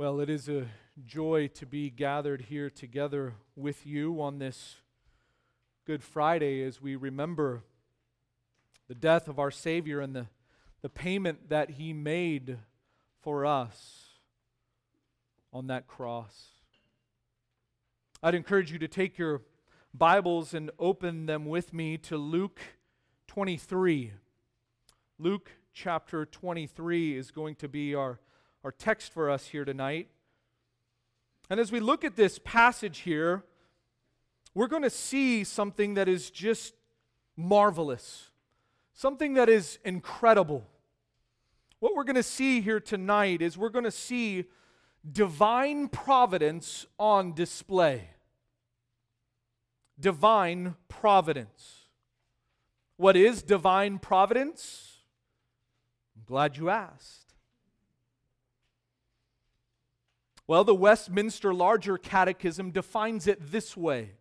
Well, it is a joy to be gathered here together with you on this Good Friday as we remember the death of our Savior and the, the payment that He made for us on that cross. I'd encourage you to take your Bibles and open them with me to Luke 23. Luke chapter 23 is going to be our our text for us here tonight. And as we look at this passage here, we're going to see something that is just marvelous, something that is incredible. What we're going to see here tonight is we're going to see divine providence on display. Divine providence. What is divine providence? I'm glad you asked. Well, the Westminster Larger Catechism defines it this way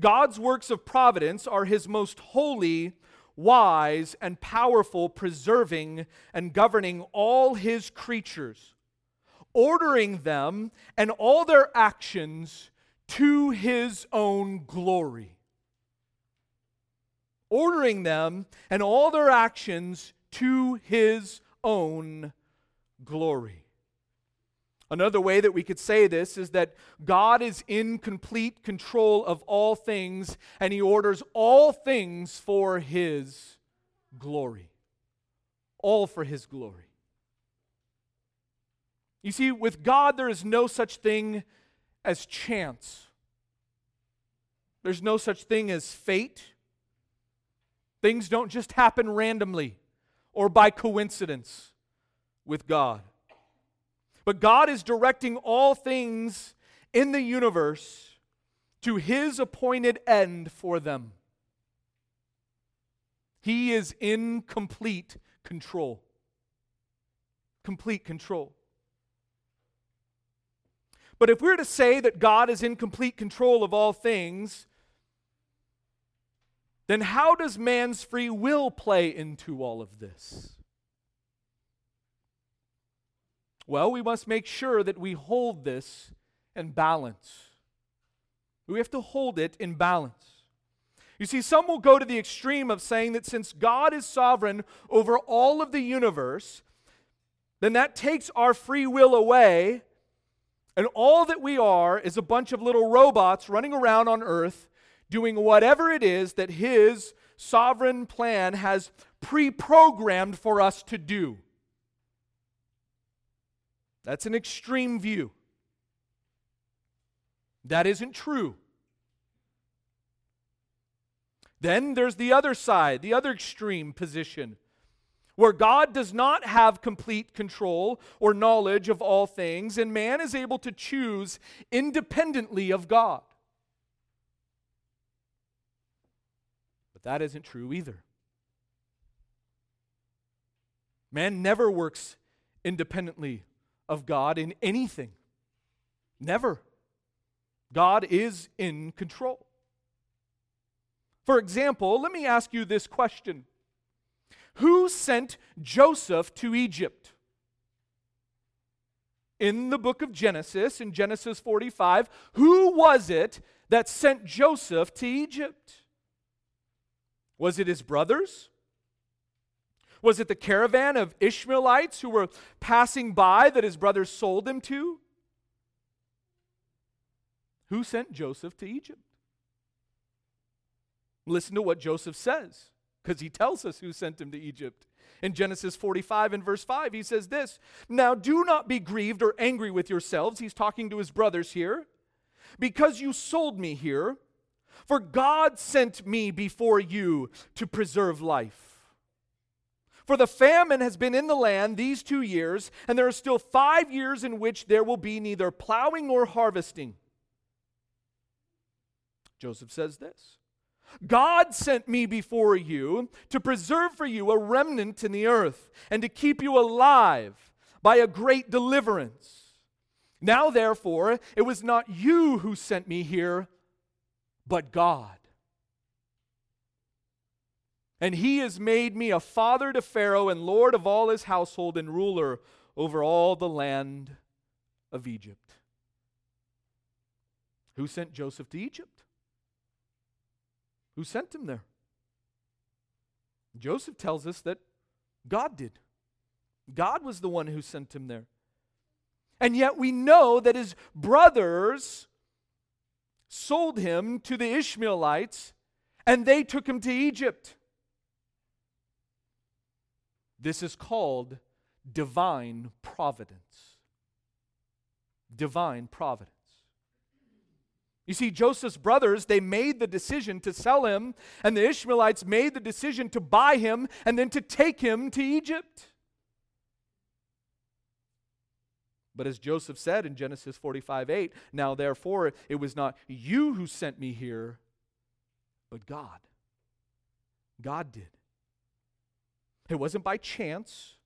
God's works of providence are his most holy, wise, and powerful, preserving and governing all his creatures, ordering them and all their actions to his own glory. Ordering them and all their actions to his own glory. Another way that we could say this is that God is in complete control of all things and he orders all things for his glory. All for his glory. You see, with God, there is no such thing as chance, there's no such thing as fate. Things don't just happen randomly or by coincidence with God. But God is directing all things in the universe to his appointed end for them. He is in complete control. Complete control. But if we're to say that God is in complete control of all things, then how does man's free will play into all of this? Well, we must make sure that we hold this in balance. We have to hold it in balance. You see, some will go to the extreme of saying that since God is sovereign over all of the universe, then that takes our free will away, and all that we are is a bunch of little robots running around on earth doing whatever it is that His sovereign plan has pre programmed for us to do. That's an extreme view. That isn't true. Then there's the other side, the other extreme position, where God does not have complete control or knowledge of all things, and man is able to choose independently of God. But that isn't true either. Man never works independently of God in anything. Never. God is in control. For example, let me ask you this question Who sent Joseph to Egypt? In the book of Genesis, in Genesis 45, who was it that sent Joseph to Egypt? Was it his brothers? Was it the caravan of Ishmaelites who were passing by that his brothers sold him to? Who sent Joseph to Egypt? Listen to what Joseph says, because he tells us who sent him to Egypt. In Genesis 45 and verse 5, he says this Now do not be grieved or angry with yourselves. He's talking to his brothers here. Because you sold me here, for God sent me before you to preserve life. For the famine has been in the land these two years, and there are still five years in which there will be neither plowing nor harvesting. Joseph says this God sent me before you to preserve for you a remnant in the earth and to keep you alive by a great deliverance. Now, therefore, it was not you who sent me here, but God. And he has made me a father to Pharaoh and lord of all his household and ruler over all the land of Egypt. Who sent Joseph to Egypt? Who sent him there? Joseph tells us that God did. God was the one who sent him there. And yet we know that his brothers sold him to the Ishmaelites and they took him to Egypt. This is called divine providence. Divine providence. You see, Joseph's brothers, they made the decision to sell him, and the Ishmaelites made the decision to buy him and then to take him to Egypt. But as Joseph said in Genesis 45 8, now therefore it was not you who sent me here, but God. God did. It wasn't by chance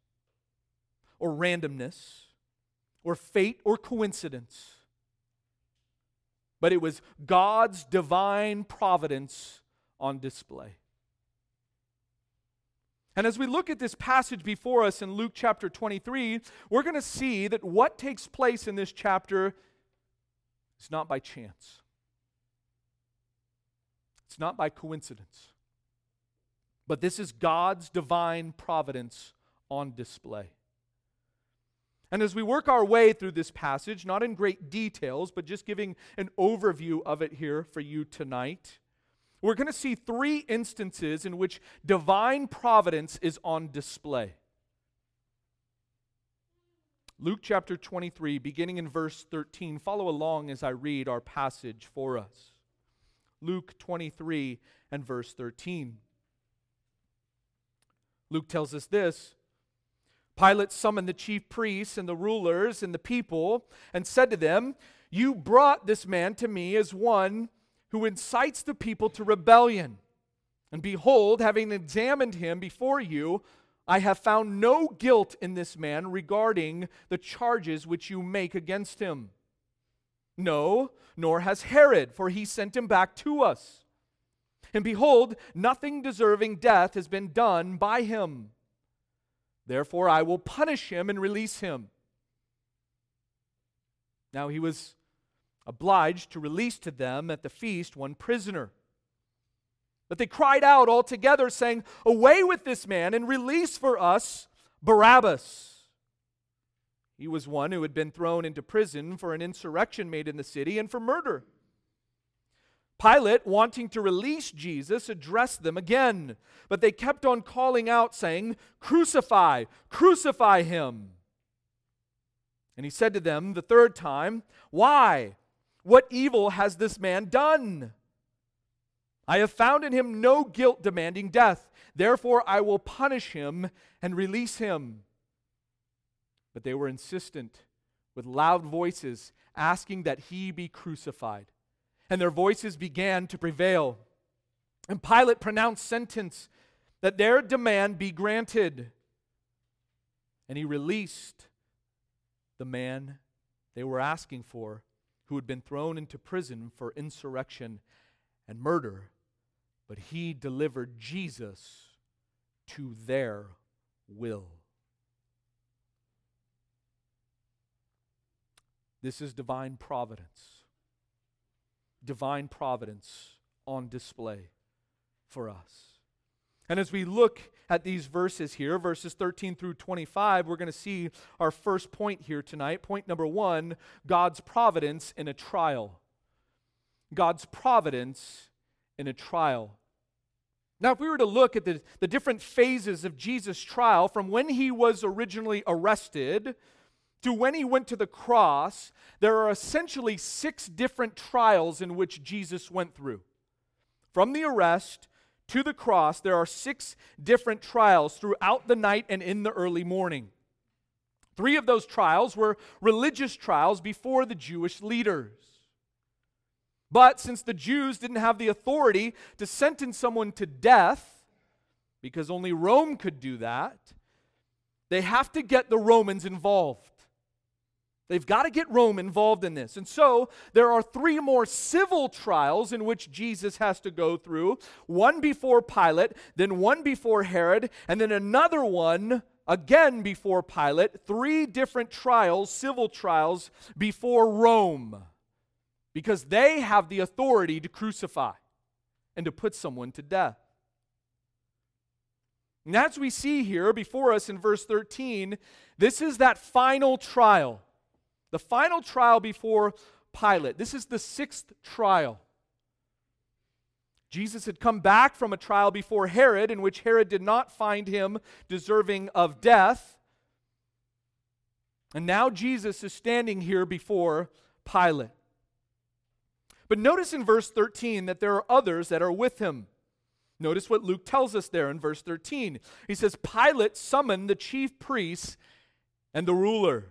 or randomness or fate or coincidence, but it was God's divine providence on display. And as we look at this passage before us in Luke chapter 23, we're going to see that what takes place in this chapter is not by chance. It's not by coincidence. But this is God's divine providence on display. And as we work our way through this passage, not in great details, but just giving an overview of it here for you tonight, we're going to see three instances in which divine providence is on display. Luke chapter 23, beginning in verse 13. Follow along as I read our passage for us. Luke 23 and verse 13. Luke tells us this Pilate summoned the chief priests and the rulers and the people and said to them, You brought this man to me as one who incites the people to rebellion. And behold, having examined him before you, I have found no guilt in this man regarding the charges which you make against him. No, nor has Herod, for he sent him back to us. And behold, nothing deserving death has been done by him. Therefore, I will punish him and release him. Now he was obliged to release to them at the feast one prisoner. But they cried out all together, saying, Away with this man and release for us Barabbas. He was one who had been thrown into prison for an insurrection made in the city and for murder. Pilate, wanting to release Jesus, addressed them again, but they kept on calling out, saying, Crucify, crucify him. And he said to them the third time, Why? What evil has this man done? I have found in him no guilt demanding death. Therefore, I will punish him and release him. But they were insistent with loud voices, asking that he be crucified. And their voices began to prevail. And Pilate pronounced sentence that their demand be granted. And he released the man they were asking for who had been thrown into prison for insurrection and murder, but he delivered Jesus to their will. This is divine providence. Divine providence on display for us. And as we look at these verses here, verses 13 through 25, we're going to see our first point here tonight. Point number one God's providence in a trial. God's providence in a trial. Now, if we were to look at the, the different phases of Jesus' trial, from when he was originally arrested to when he went to the cross, there are essentially six different trials in which Jesus went through. From the arrest to the cross, there are six different trials throughout the night and in the early morning. Three of those trials were religious trials before the Jewish leaders. But since the Jews didn't have the authority to sentence someone to death, because only Rome could do that, they have to get the Romans involved. They've got to get Rome involved in this. And so there are three more civil trials in which Jesus has to go through one before Pilate, then one before Herod, and then another one again before Pilate, three different trials, civil trials, before Rome, because they have the authority to crucify and to put someone to death. And as we see here before us in verse 13, this is that final trial. The final trial before Pilate. This is the sixth trial. Jesus had come back from a trial before Herod, in which Herod did not find him deserving of death. And now Jesus is standing here before Pilate. But notice in verse 13 that there are others that are with him. Notice what Luke tells us there in verse 13. He says, Pilate summoned the chief priests and the rulers.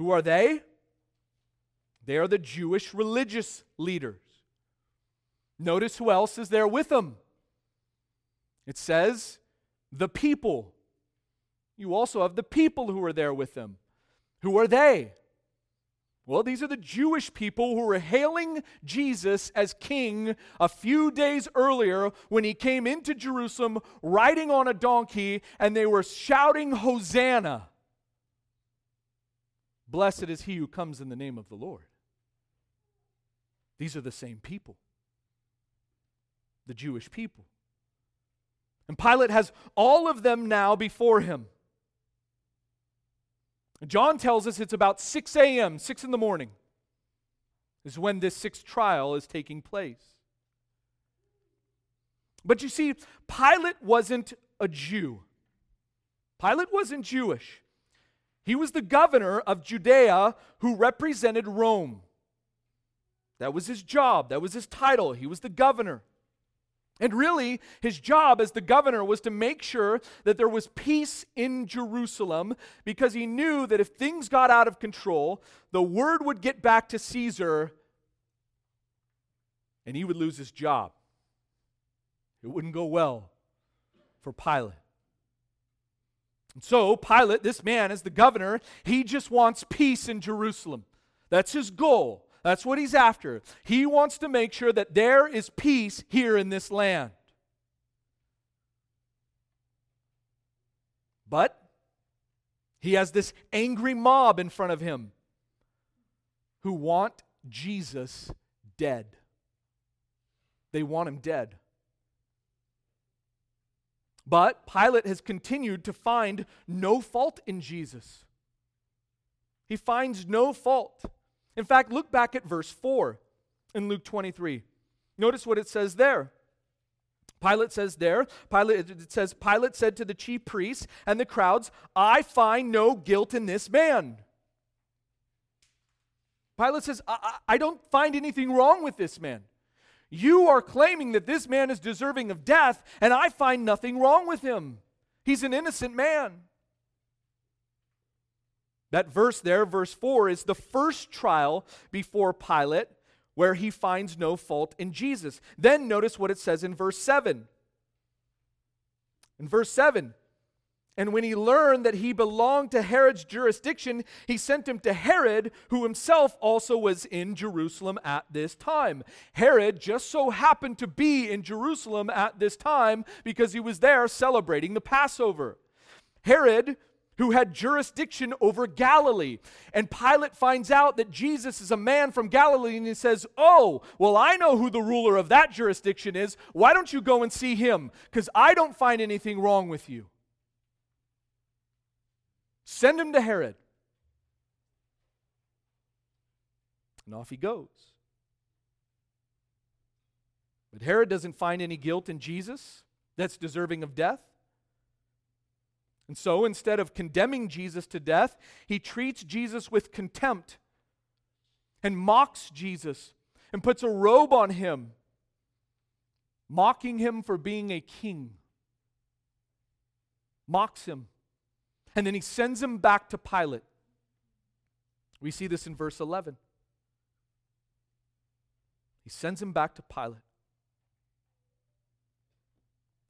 Who are they? They are the Jewish religious leaders. Notice who else is there with them. It says, the people. You also have the people who are there with them. Who are they? Well, these are the Jewish people who were hailing Jesus as king a few days earlier when he came into Jerusalem riding on a donkey and they were shouting, Hosanna! Blessed is he who comes in the name of the Lord. These are the same people, the Jewish people. And Pilate has all of them now before him. John tells us it's about 6 a.m., 6 in the morning, is when this sixth trial is taking place. But you see, Pilate wasn't a Jew. Pilate wasn't Jewish. He was the governor of Judea who represented Rome. That was his job, that was his title. He was the governor. And really, his job as the governor was to make sure that there was peace in Jerusalem because he knew that if things got out of control, the word would get back to Caesar and he would lose his job. It wouldn't go well for Pilate. So, Pilate, this man, as the governor, he just wants peace in Jerusalem. That's his goal. That's what he's after. He wants to make sure that there is peace here in this land. But he has this angry mob in front of him who want Jesus dead. They want him dead. But Pilate has continued to find no fault in Jesus. He finds no fault. In fact, look back at verse 4 in Luke 23. Notice what it says there. Pilate says there, Pilate, it says, Pilate said to the chief priests and the crowds, I find no guilt in this man. Pilate says, I, I don't find anything wrong with this man. You are claiming that this man is deserving of death, and I find nothing wrong with him. He's an innocent man. That verse there, verse 4, is the first trial before Pilate where he finds no fault in Jesus. Then notice what it says in verse 7. In verse 7, and when he learned that he belonged to Herod's jurisdiction, he sent him to Herod, who himself also was in Jerusalem at this time. Herod just so happened to be in Jerusalem at this time because he was there celebrating the Passover. Herod who had jurisdiction over Galilee. And Pilate finds out that Jesus is a man from Galilee and he says, Oh, well, I know who the ruler of that jurisdiction is. Why don't you go and see him? Because I don't find anything wrong with you. Send him to Herod. And off he goes. But Herod doesn't find any guilt in Jesus that's deserving of death. And so instead of condemning Jesus to death, he treats Jesus with contempt and mocks Jesus and puts a robe on him, mocking him for being a king. Mocks him. And then he sends him back to Pilate. We see this in verse 11. He sends him back to Pilate.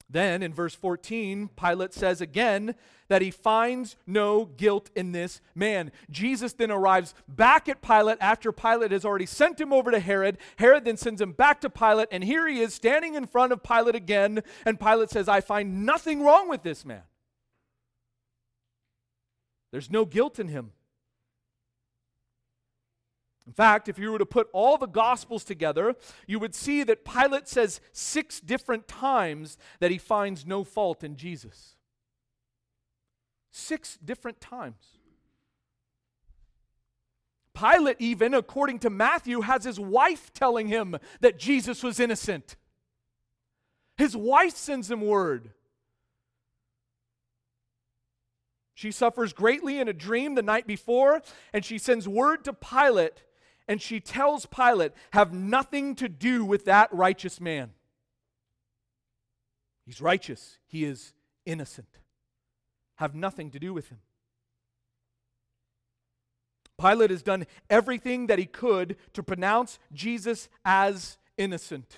Then in verse 14, Pilate says again that he finds no guilt in this man. Jesus then arrives back at Pilate after Pilate has already sent him over to Herod. Herod then sends him back to Pilate, and here he is standing in front of Pilate again. And Pilate says, I find nothing wrong with this man. There's no guilt in him. In fact, if you were to put all the Gospels together, you would see that Pilate says six different times that he finds no fault in Jesus. Six different times. Pilate, even according to Matthew, has his wife telling him that Jesus was innocent. His wife sends him word. She suffers greatly in a dream the night before, and she sends word to Pilate, and she tells Pilate, Have nothing to do with that righteous man. He's righteous, he is innocent. Have nothing to do with him. Pilate has done everything that he could to pronounce Jesus as innocent.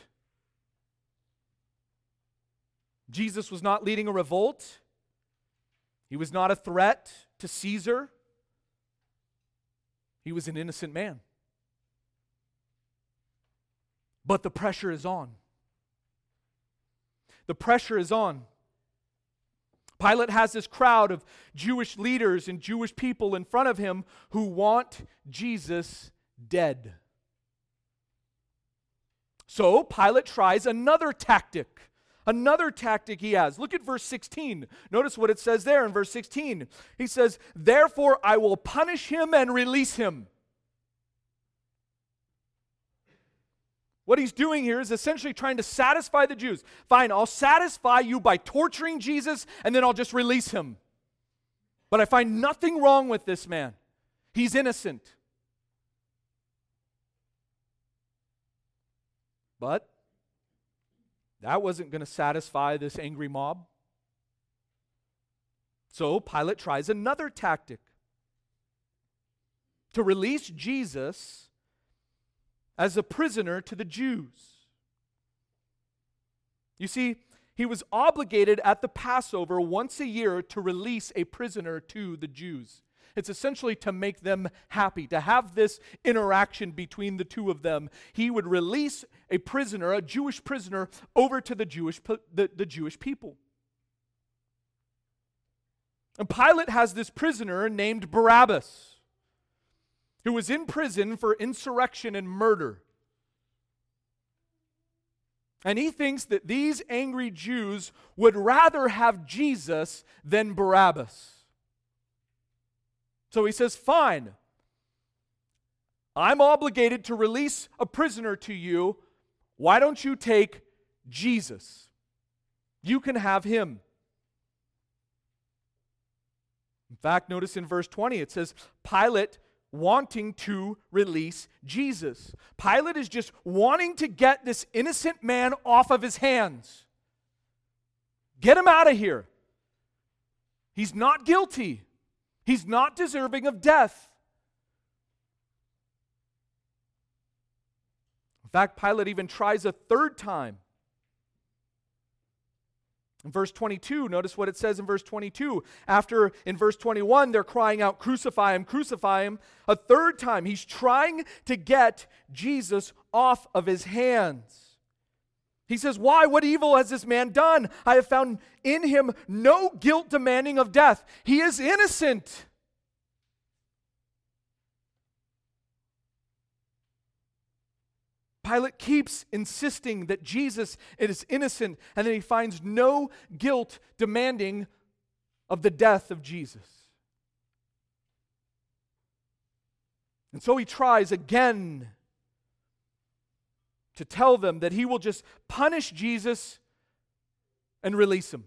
Jesus was not leading a revolt. He was not a threat to Caesar. He was an innocent man. But the pressure is on. The pressure is on. Pilate has this crowd of Jewish leaders and Jewish people in front of him who want Jesus dead. So Pilate tries another tactic. Another tactic he has. Look at verse 16. Notice what it says there in verse 16. He says, Therefore I will punish him and release him. What he's doing here is essentially trying to satisfy the Jews. Fine, I'll satisfy you by torturing Jesus and then I'll just release him. But I find nothing wrong with this man. He's innocent. But that wasn't going to satisfy this angry mob. So Pilate tries another tactic to release Jesus as a prisoner to the Jews. You see, he was obligated at the Passover once a year to release a prisoner to the Jews. It's essentially to make them happy, to have this interaction between the two of them. He would release a prisoner, a Jewish prisoner, over to the Jewish, the, the Jewish people. And Pilate has this prisoner named Barabbas, who was in prison for insurrection and murder. And he thinks that these angry Jews would rather have Jesus than Barabbas. So he says, Fine, I'm obligated to release a prisoner to you. Why don't you take Jesus? You can have him. In fact, notice in verse 20 it says, Pilate wanting to release Jesus. Pilate is just wanting to get this innocent man off of his hands. Get him out of here. He's not guilty. He's not deserving of death. In fact, Pilate even tries a third time. In verse 22, notice what it says in verse 22. After, in verse 21, they're crying out, Crucify him, crucify him. A third time, he's trying to get Jesus off of his hands. He says, Why? What evil has this man done? I have found in him no guilt demanding of death. He is innocent. Pilate keeps insisting that Jesus is innocent, and then he finds no guilt demanding of the death of Jesus. And so he tries again to tell them that he will just punish Jesus and release him.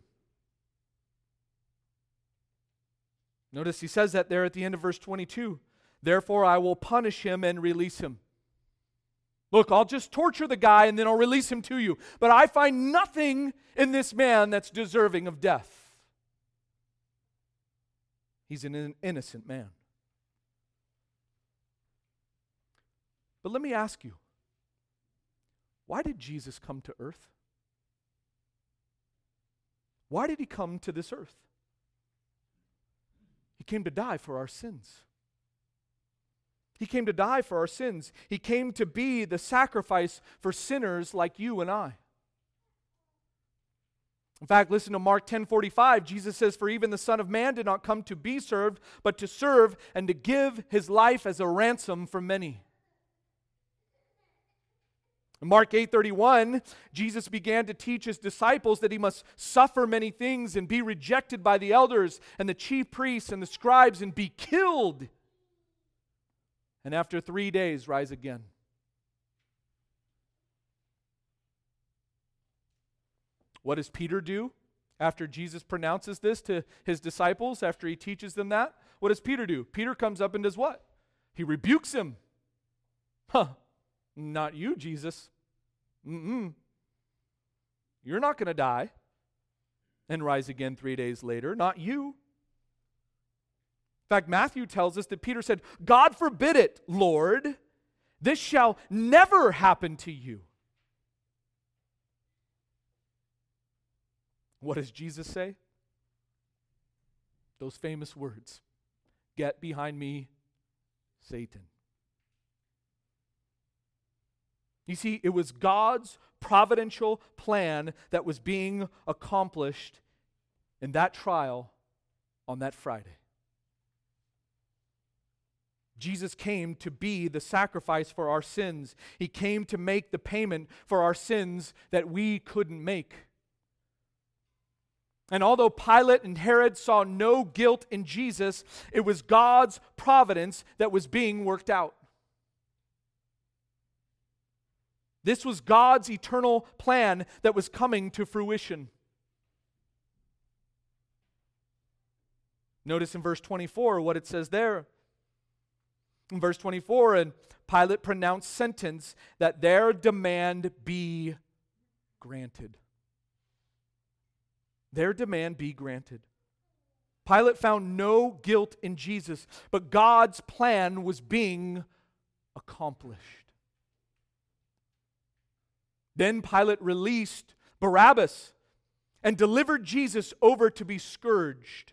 Notice he says that there at the end of verse 22. Therefore, I will punish him and release him. Look, I'll just torture the guy and then I'll release him to you. But I find nothing in this man that's deserving of death. He's an innocent man. But let me ask you why did Jesus come to earth? Why did he come to this earth? He came to die for our sins. He came to die for our sins. He came to be the sacrifice for sinners like you and I. In fact, listen to Mark 10:45. Jesus says, "For even the Son of Man did not come to be served, but to serve and to give his life as a ransom for many." Mark 8:31, Jesus began to teach his disciples that he must suffer many things and be rejected by the elders and the chief priests and the scribes and be killed. And after 3 days rise again. What does Peter do after Jesus pronounces this to his disciples, after he teaches them that? What does Peter do? Peter comes up and does what? He rebukes him. Huh, not you, Jesus. Mm-mm. You're not going to die and rise again three days later. Not you. In fact, Matthew tells us that Peter said, God forbid it, Lord. This shall never happen to you. What does Jesus say? Those famous words Get behind me, Satan. You see, it was God's providential plan that was being accomplished in that trial on that Friday. Jesus came to be the sacrifice for our sins. He came to make the payment for our sins that we couldn't make. And although Pilate and Herod saw no guilt in Jesus, it was God's providence that was being worked out. This was God's eternal plan that was coming to fruition. Notice in verse 24 what it says there. In verse 24, and Pilate pronounced sentence that their demand be granted their demand be granted. Pilate found no guilt in Jesus, but God's plan was being accomplished. Then Pilate released Barabbas and delivered Jesus over to be scourged.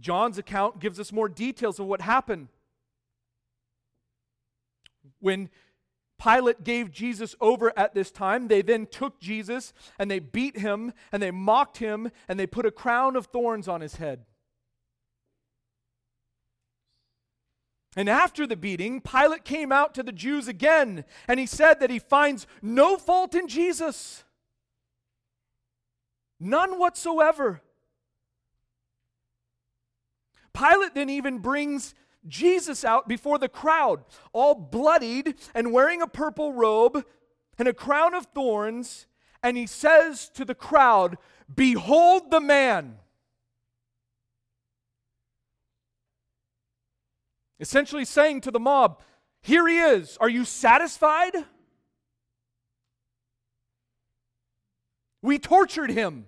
John's account gives us more details of what happened. When Pilate gave Jesus over at this time. They then took Jesus and they beat him and they mocked him and they put a crown of thorns on his head. And after the beating, Pilate came out to the Jews again and he said that he finds no fault in Jesus. None whatsoever. Pilate then even brings Jesus out before the crowd, all bloodied and wearing a purple robe and a crown of thorns, and he says to the crowd, Behold the man. Essentially saying to the mob, Here he is. Are you satisfied? We tortured him.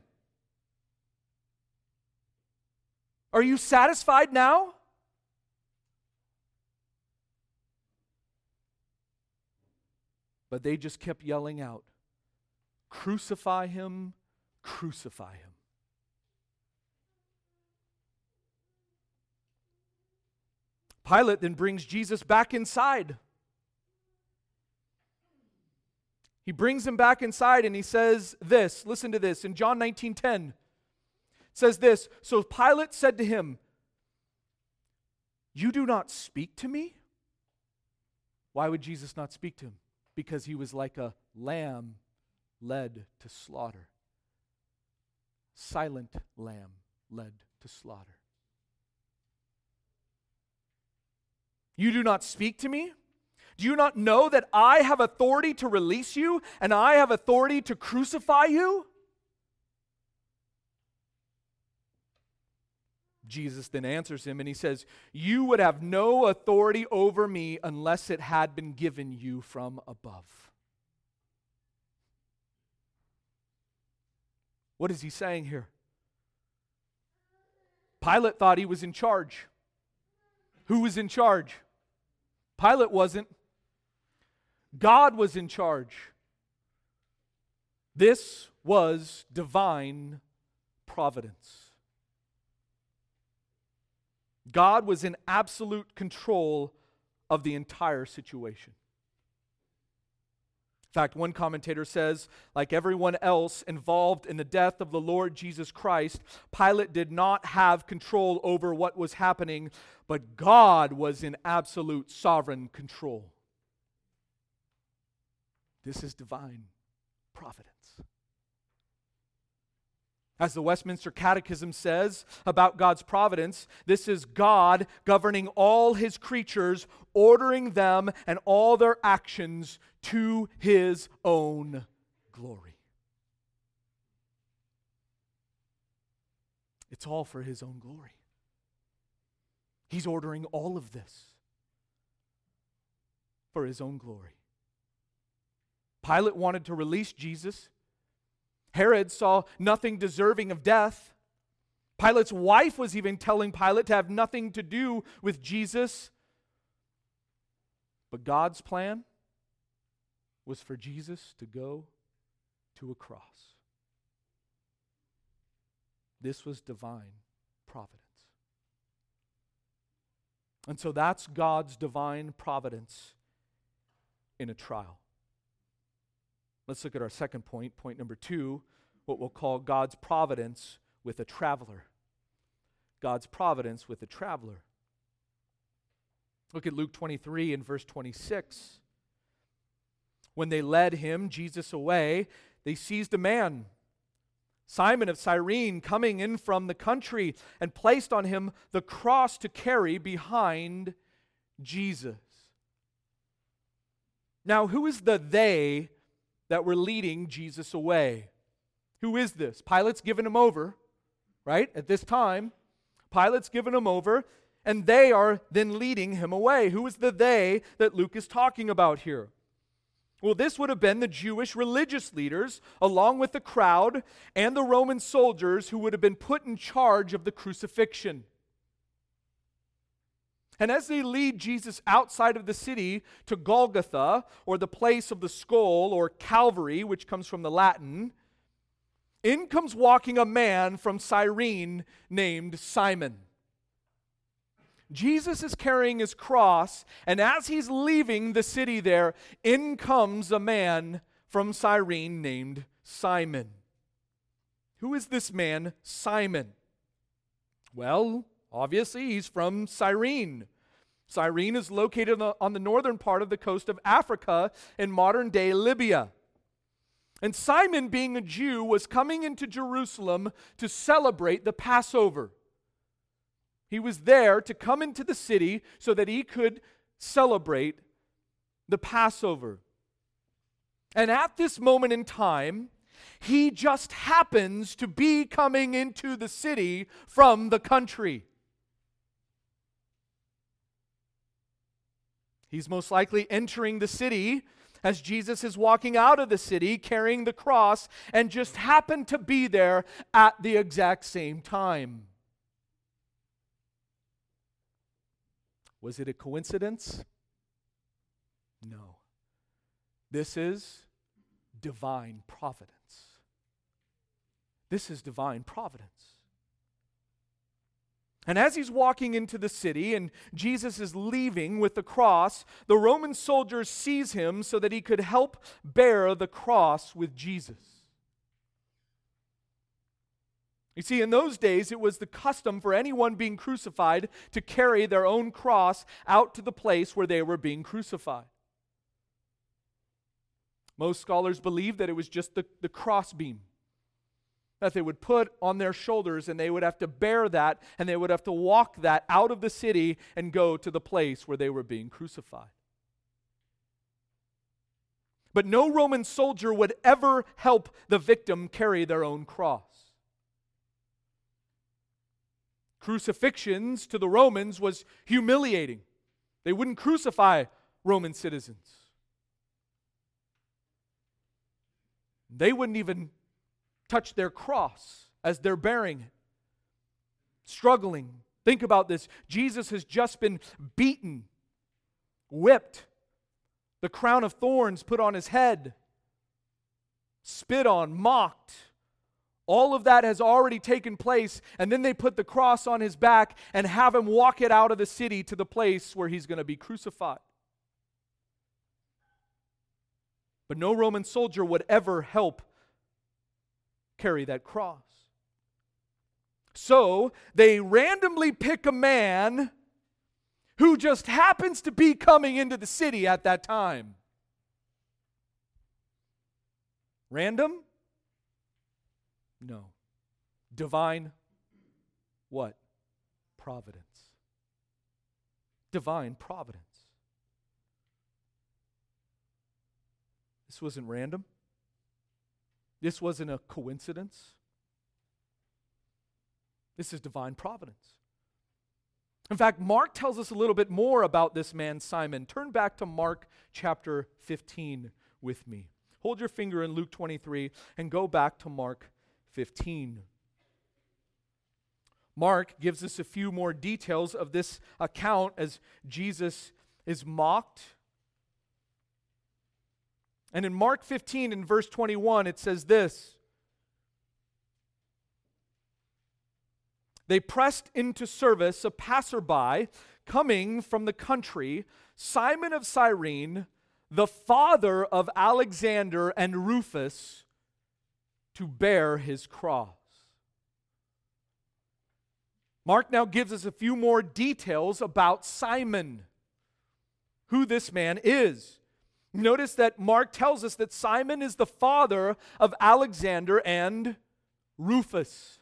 Are you satisfied now? But they just kept yelling out, Crucify him, crucify him. Pilate then brings Jesus back inside. He brings him back inside and he says this. Listen to this. In John 19:10 says this, so Pilate said to him, "You do not speak to me?" Why would Jesus not speak to him? because he was like a lamb led to slaughter. Silent lamb led to slaughter. You do not speak to me? Do you not know that I have authority to release you and I have authority to crucify you? Jesus then answers him and he says, You would have no authority over me unless it had been given you from above. What is he saying here? Pilate thought he was in charge. Who was in charge? Pilate wasn't. God was in charge. This was divine providence. God was in absolute control of the entire situation. Fact, one commentator says, like everyone else involved in the death of the Lord Jesus Christ, Pilate did not have control over what was happening, but God was in absolute sovereign control. This is divine providence. As the Westminster Catechism says about God's providence, this is God governing all his creatures, ordering them and all their actions to his own glory. It's all for his own glory. He's ordering all of this for his own glory. Pilate wanted to release Jesus. Herod saw nothing deserving of death. Pilate's wife was even telling Pilate to have nothing to do with Jesus. But God's plan was for Jesus to go to a cross. This was divine providence. And so that's God's divine providence in a trial. Let's look at our second point, point number two, what we'll call God's providence with a traveler. God's providence with a traveler. Look at Luke 23 and verse 26. When they led him, Jesus, away, they seized a man, Simon of Cyrene, coming in from the country, and placed on him the cross to carry behind Jesus. Now, who is the they that were leading Jesus away? Who is this? Pilate's given him over, right? At this time, Pilate's given him over, and they are then leading him away. Who is the they that Luke is talking about here? Well, this would have been the Jewish religious leaders, along with the crowd and the Roman soldiers who would have been put in charge of the crucifixion. And as they lead Jesus outside of the city to Golgotha, or the place of the skull, or Calvary, which comes from the Latin, in comes walking a man from Cyrene named Simon. Jesus is carrying his cross, and as he's leaving the city there, in comes a man from Cyrene named Simon. Who is this man, Simon? Well, obviously, he's from Cyrene. Cyrene is located on the northern part of the coast of Africa in modern day Libya. And Simon, being a Jew, was coming into Jerusalem to celebrate the Passover. He was there to come into the city so that he could celebrate the Passover. And at this moment in time, he just happens to be coming into the city from the country. He's most likely entering the city as Jesus is walking out of the city carrying the cross and just happened to be there at the exact same time. Was it a coincidence? No. This is divine providence. This is divine providence. And as he's walking into the city and Jesus is leaving with the cross, the Roman soldiers seize him so that he could help bear the cross with Jesus. You see, in those days, it was the custom for anyone being crucified to carry their own cross out to the place where they were being crucified. Most scholars believe that it was just the, the crossbeam that they would put on their shoulders, and they would have to bear that, and they would have to walk that out of the city and go to the place where they were being crucified. But no Roman soldier would ever help the victim carry their own cross. Crucifixions to the Romans was humiliating. They wouldn't crucify Roman citizens. They wouldn't even touch their cross as they're bearing it. Struggling. Think about this. Jesus has just been beaten, whipped, the crown of thorns put on his head, spit on, mocked all of that has already taken place, and then they put the cross on his back and have him walk it out of the city to the place where he's going to be crucified. But no Roman soldier would ever help carry that cross. So they randomly pick a man who just happens to be coming into the city at that time. Random? No. Divine what? Providence. Divine providence. This wasn't random. This wasn't a coincidence. This is divine providence. In fact, Mark tells us a little bit more about this man, Simon. Turn back to Mark chapter 15 with me. Hold your finger in Luke 23 and go back to Mark 15. Mark gives us a few more details of this account as Jesus is mocked. And in Mark 15, in verse 21, it says this They pressed into service a passerby coming from the country, Simon of Cyrene, the father of Alexander and Rufus, to bear his cross. Mark now gives us a few more details about Simon, who this man is. Notice that Mark tells us that Simon is the father of Alexander and Rufus.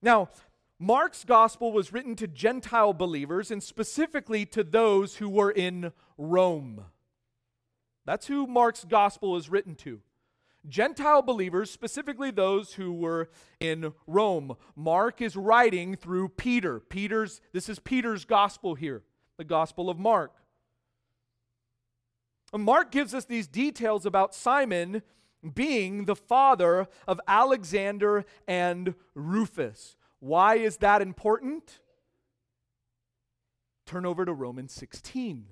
Now, Mark's gospel was written to Gentile believers and specifically to those who were in Rome. That's who Mark's gospel is written to. Gentile believers, specifically those who were in Rome. Mark is writing through Peter. Peter's this is Peter's gospel here, the gospel of Mark. Mark gives us these details about Simon being the father of Alexander and Rufus. Why is that important? Turn over to Romans 16.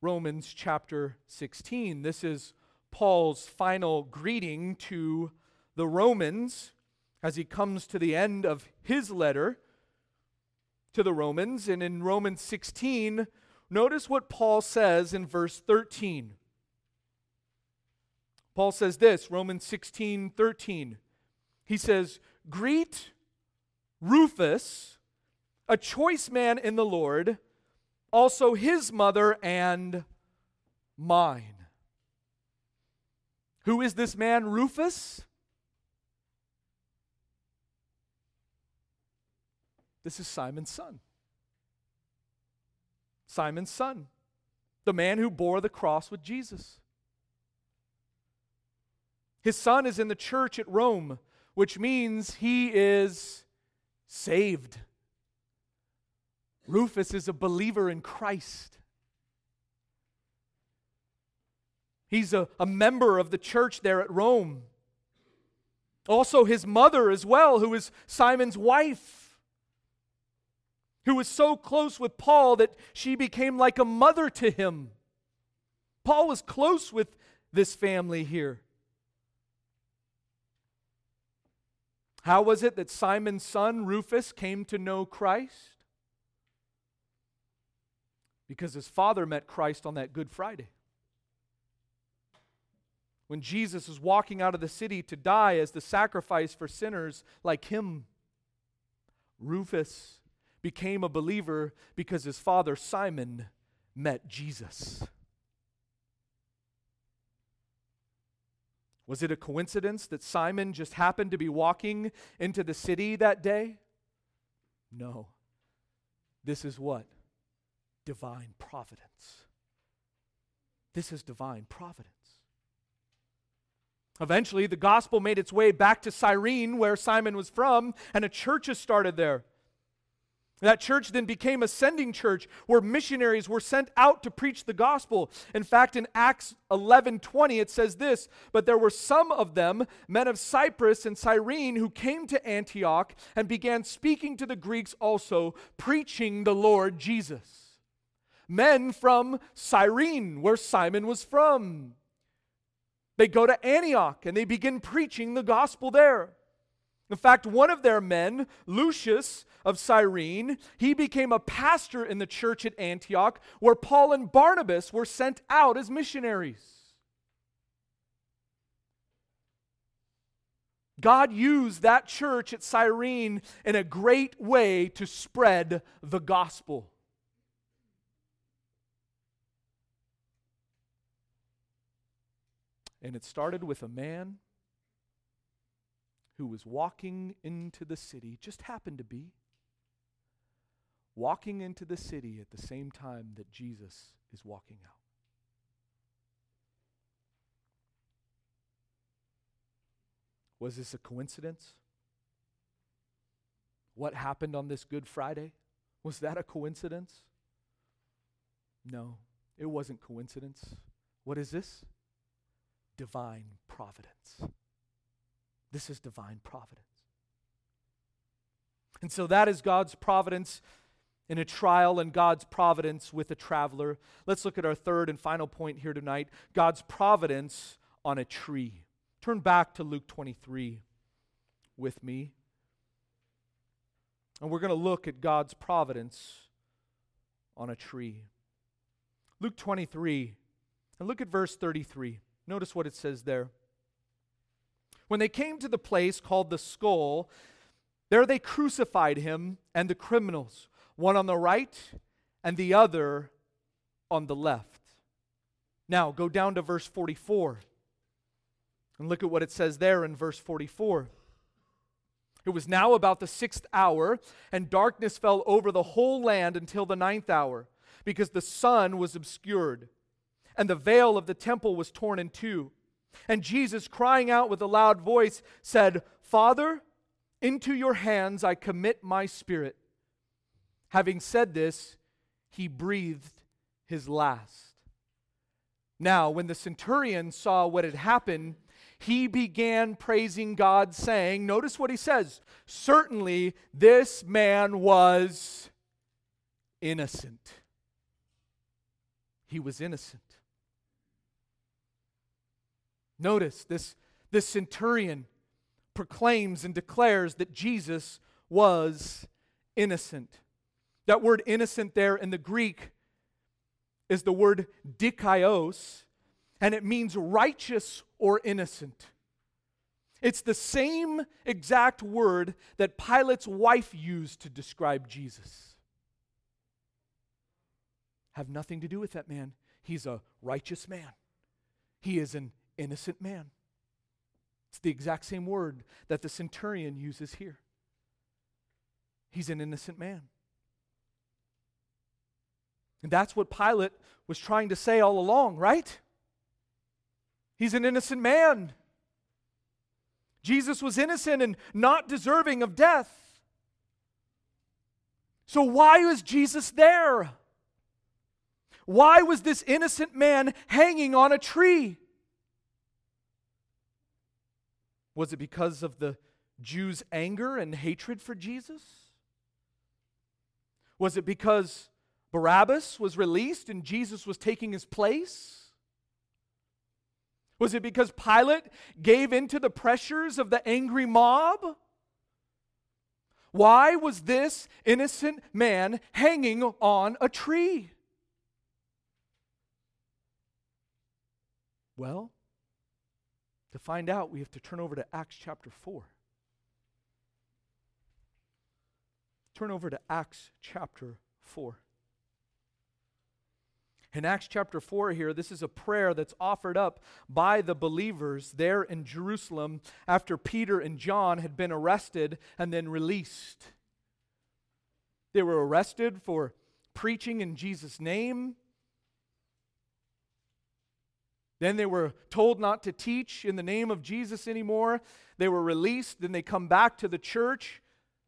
Romans chapter 16. This is Paul's final greeting to the Romans as he comes to the end of his letter to the Romans. And in Romans 16, notice what Paul says in verse 13. Paul says this, Romans 16 13. He says, Greet Rufus, a choice man in the Lord, also his mother and mine. Who is this man, Rufus? This is Simon's son. Simon's son, the man who bore the cross with Jesus. His son is in the church at Rome, which means he is saved. Rufus is a believer in Christ. He's a, a member of the church there at Rome. Also, his mother, as well, who is Simon's wife, who was so close with Paul that she became like a mother to him. Paul was close with this family here. How was it that Simon's son, Rufus, came to know Christ? Because his father met Christ on that Good Friday. When Jesus was walking out of the city to die as the sacrifice for sinners like him, Rufus became a believer because his father Simon met Jesus. Was it a coincidence that Simon just happened to be walking into the city that day? No. This is what? Divine providence. This is divine providence. Eventually, the gospel made its way back to Cyrene, where Simon was from, and a church has started there. That church then became a sending church where missionaries were sent out to preach the gospel. In fact, in Acts 11:20 it says this, but there were some of them, men of Cyprus and Cyrene, who came to Antioch and began speaking to the Greeks also, preaching the Lord Jesus. Men from Cyrene, where Simon was from. They go to Antioch and they begin preaching the gospel there. In fact, one of their men, Lucius of Cyrene, he became a pastor in the church at Antioch, where Paul and Barnabas were sent out as missionaries. God used that church at Cyrene in a great way to spread the gospel. And it started with a man who was walking into the city, just happened to be, walking into the city at the same time that Jesus is walking out. Was this a coincidence? What happened on this Good Friday? Was that a coincidence? No, it wasn't coincidence. What is this? Divine providence. This is divine providence. And so that is God's providence in a trial and God's providence with a traveler. Let's look at our third and final point here tonight God's providence on a tree. Turn back to Luke 23 with me. And we're going to look at God's providence on a tree. Luke 23, and look at verse 33. Notice what it says there. When they came to the place called the skull, there they crucified him and the criminals, one on the right and the other on the left. Now, go down to verse 44 and look at what it says there in verse 44. It was now about the sixth hour, and darkness fell over the whole land until the ninth hour, because the sun was obscured, and the veil of the temple was torn in two. And Jesus, crying out with a loud voice, said, Father, into your hands I commit my spirit. Having said this, he breathed his last. Now, when the centurion saw what had happened, he began praising God, saying, Notice what he says Certainly this man was innocent. He was innocent. Notice this, this centurion proclaims and declares that Jesus was innocent. That word innocent there in the Greek is the word dikaios, and it means righteous or innocent. It's the same exact word that Pilate's wife used to describe Jesus. Have nothing to do with that man. He's a righteous man. He is an innocent man. It's the exact same word that the centurion uses here. He's an innocent man. And that's what Pilate was trying to say all along, right? He's an innocent man. Jesus was innocent and not deserving of death. So, why was Jesus there? Why was this innocent man hanging on a tree? Was it because of the Jews' anger and hatred for Jesus? Was it because Barabbas was released and Jesus was taking his place? Was it because Pilate gave into the pressures of the angry mob? Why was this innocent man hanging on a tree? Well, to find out, we have to turn over to Acts chapter 4. Turn over to Acts chapter 4. In Acts chapter 4 here, this is a prayer that's offered up by the believers there in Jerusalem after Peter and John had been arrested and then released. They were arrested for preaching in Jesus' name. Then they were told not to teach in the name of Jesus anymore. They were released. Then they come back to the church,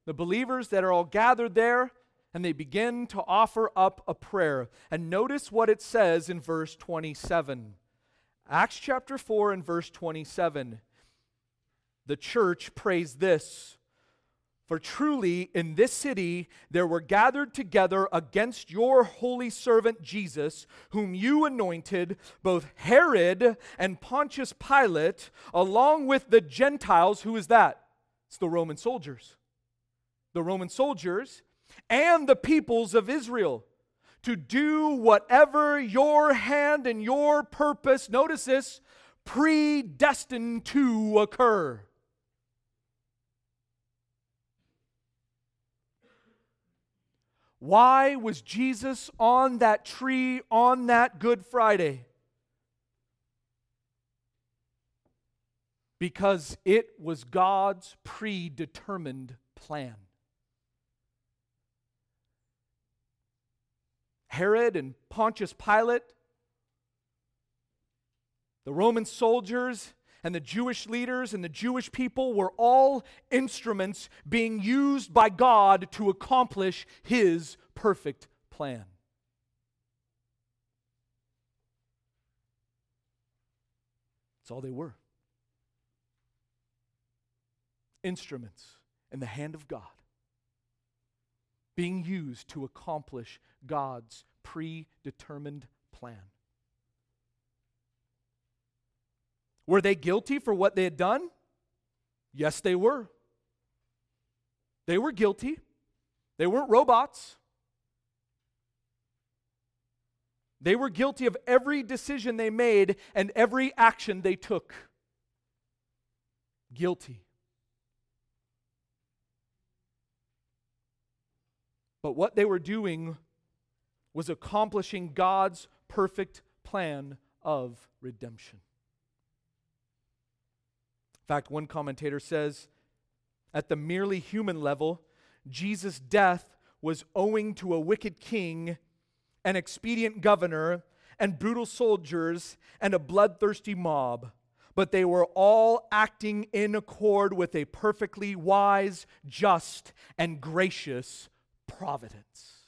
the believers that are all gathered there, and they begin to offer up a prayer. And notice what it says in verse 27. Acts chapter 4 and verse 27. The church prays this for truly in this city there were gathered together against your holy servant Jesus, whom you anointed, both Herod and Pontius Pilate, along with the Gentiles. Who is that? It's the Roman soldiers. The Roman soldiers and the peoples of Israel to do whatever your hand and your purpose, notice this, predestined to occur. Why was Jesus on that tree on that Good Friday? Because it was God's predetermined plan. Herod and Pontius Pilate, the Roman soldiers, and the Jewish leaders and the Jewish people were all instruments being used by God to accomplish His perfect plan. That's all they were instruments in the hand of God being used to accomplish God's predetermined plan. Were they guilty for what they had done? Yes, they were. They were guilty. They weren't robots. They were guilty of every decision they made and every action they took. Guilty. But what they were doing was accomplishing God's perfect plan of redemption In fact, one commentator says at the merely human level, Jesus' death was owing to a wicked king, an expedient governor, and brutal soldiers, and a bloodthirsty mob. But they were all acting in accord with a perfectly wise, just, and gracious providence.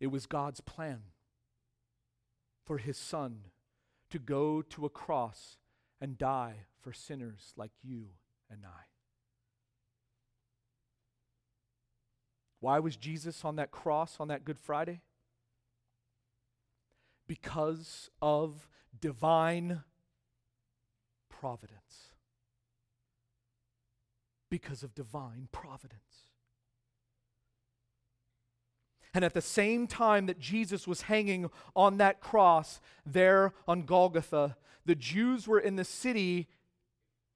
It was God's plan for his son to go to a cross and die for sinners like you and I. Why was Jesus on that cross on that Good Friday? Because of divine providence. Because of divine providence. And at the same time that Jesus was hanging on that cross there on Golgotha, the Jews were in the city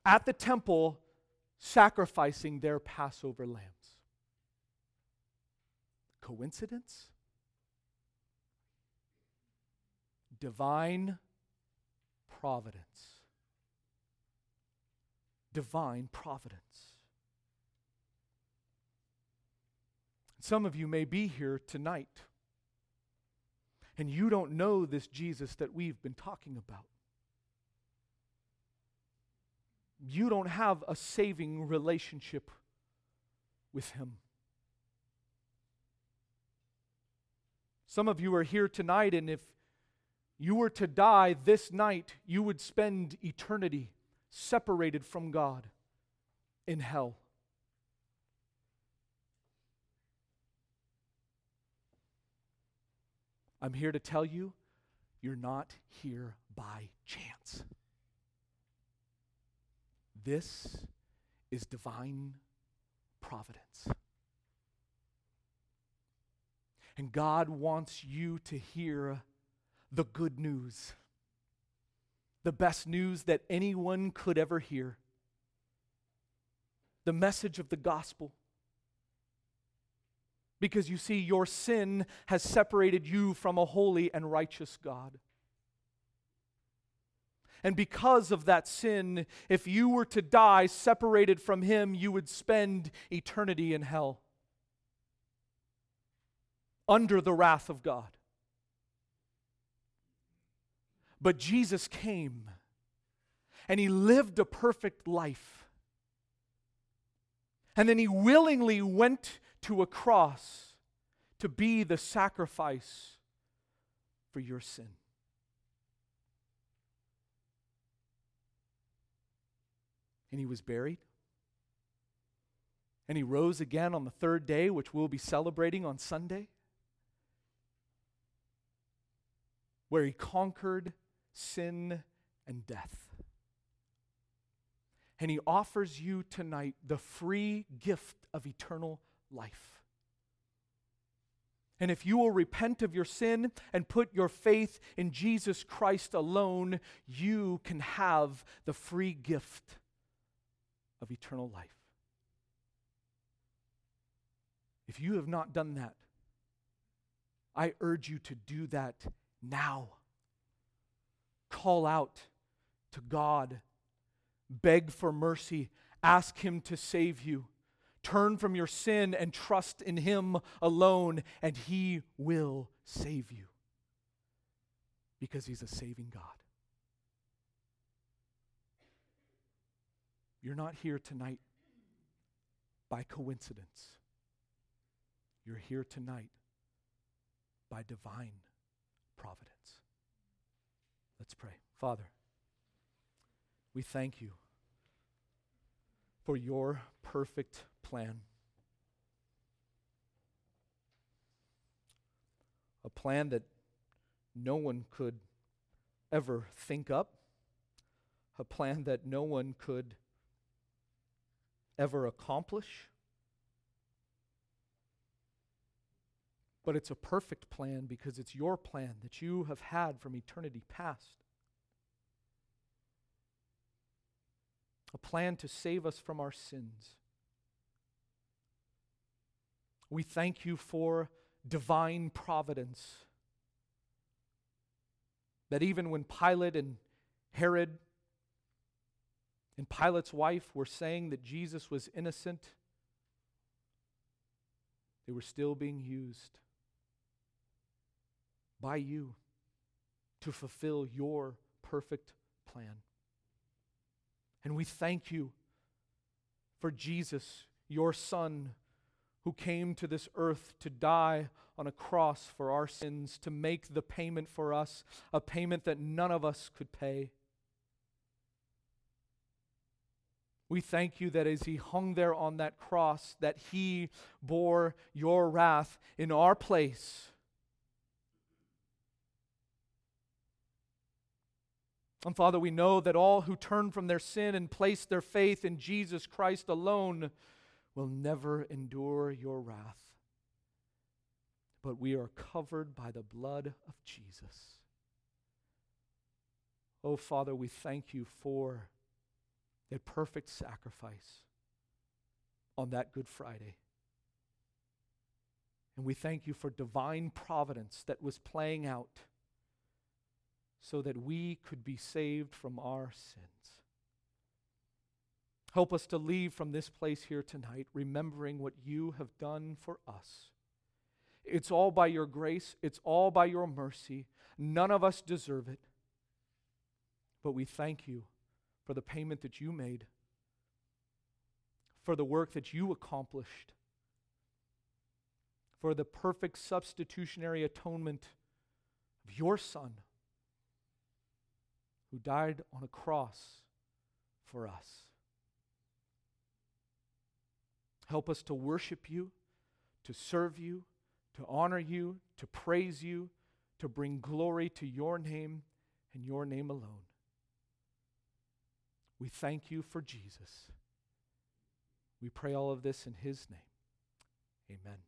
at the temple sacrificing their Passover lambs. Coincidence? Divine providence. Divine providence. Some of you may be here tonight, and you don't know this Jesus that we've been talking about. You don't have a saving relationship with Him. Some of you are here tonight, and if you were to die this night, you would spend eternity separated from God in hell. I'm here to tell you, you're not here by chance. This is divine providence. And God wants you to hear the good news, the best news that anyone could ever hear, the message of the gospel. Because you see, your sin has separated you from a holy and righteous God. And because of that sin, if you were to die separated from Him, you would spend eternity in hell under the wrath of God. But Jesus came and He lived a perfect life. And then He willingly went to a cross to be the sacrifice for your sin. And he was buried. And he rose again on the third day, which we'll be celebrating on Sunday, where he conquered sin, and death. And he offers you tonight the free gift of eternal life. And if you will repent of your sin and put your faith in Jesus Christ alone, you can have the free gift of eternal life. If you have not done that, I urge you to do that now. Call out to God, beg for mercy, ask Him to save you. Turn from your sin and trust in Him alone, and He will save you because He's a saving God. You're not here tonight by coincidence. You're here tonight by divine providence. Let's pray. Father, we thank you for your perfect plan. A plan that no one could ever think up, a plan that no one could ever accomplish. But it's a perfect plan because it's your plan that you have had from eternity past. A plan to save us from our sins. We thank you for divine providence. That even when Pilate and Herod and Pilate's wife were saying that Jesus was innocent, they were still being used by you to fulfill your perfect plan. And we thank you for Jesus, your Son, who came to this earth to die on a cross for our sins, to make the payment for us, a payment that none of us could pay. We thank you that as he hung there on that cross, that he bore your wrath in our place And Father, we know that all who turn from their sin and place their faith in Jesus Christ alone will never endure your wrath. But we are covered by the blood of Jesus. Oh, Father, we thank you for that perfect sacrifice on that Good Friday. And we thank you for divine providence that was playing out so that we could be saved from our sins. Help us to leave from this place here tonight remembering what you have done for us. It's all by your grace, it's all by your mercy. None of us deserve it. But we thank you for the payment that you made, for the work that you accomplished, for the perfect substitutionary atonement of your Son who died on a cross for us. Help us to worship you, to serve you, to honor you, to praise you, to bring glory to your name and your name alone. We thank you for Jesus. We pray all of this in his name. Amen.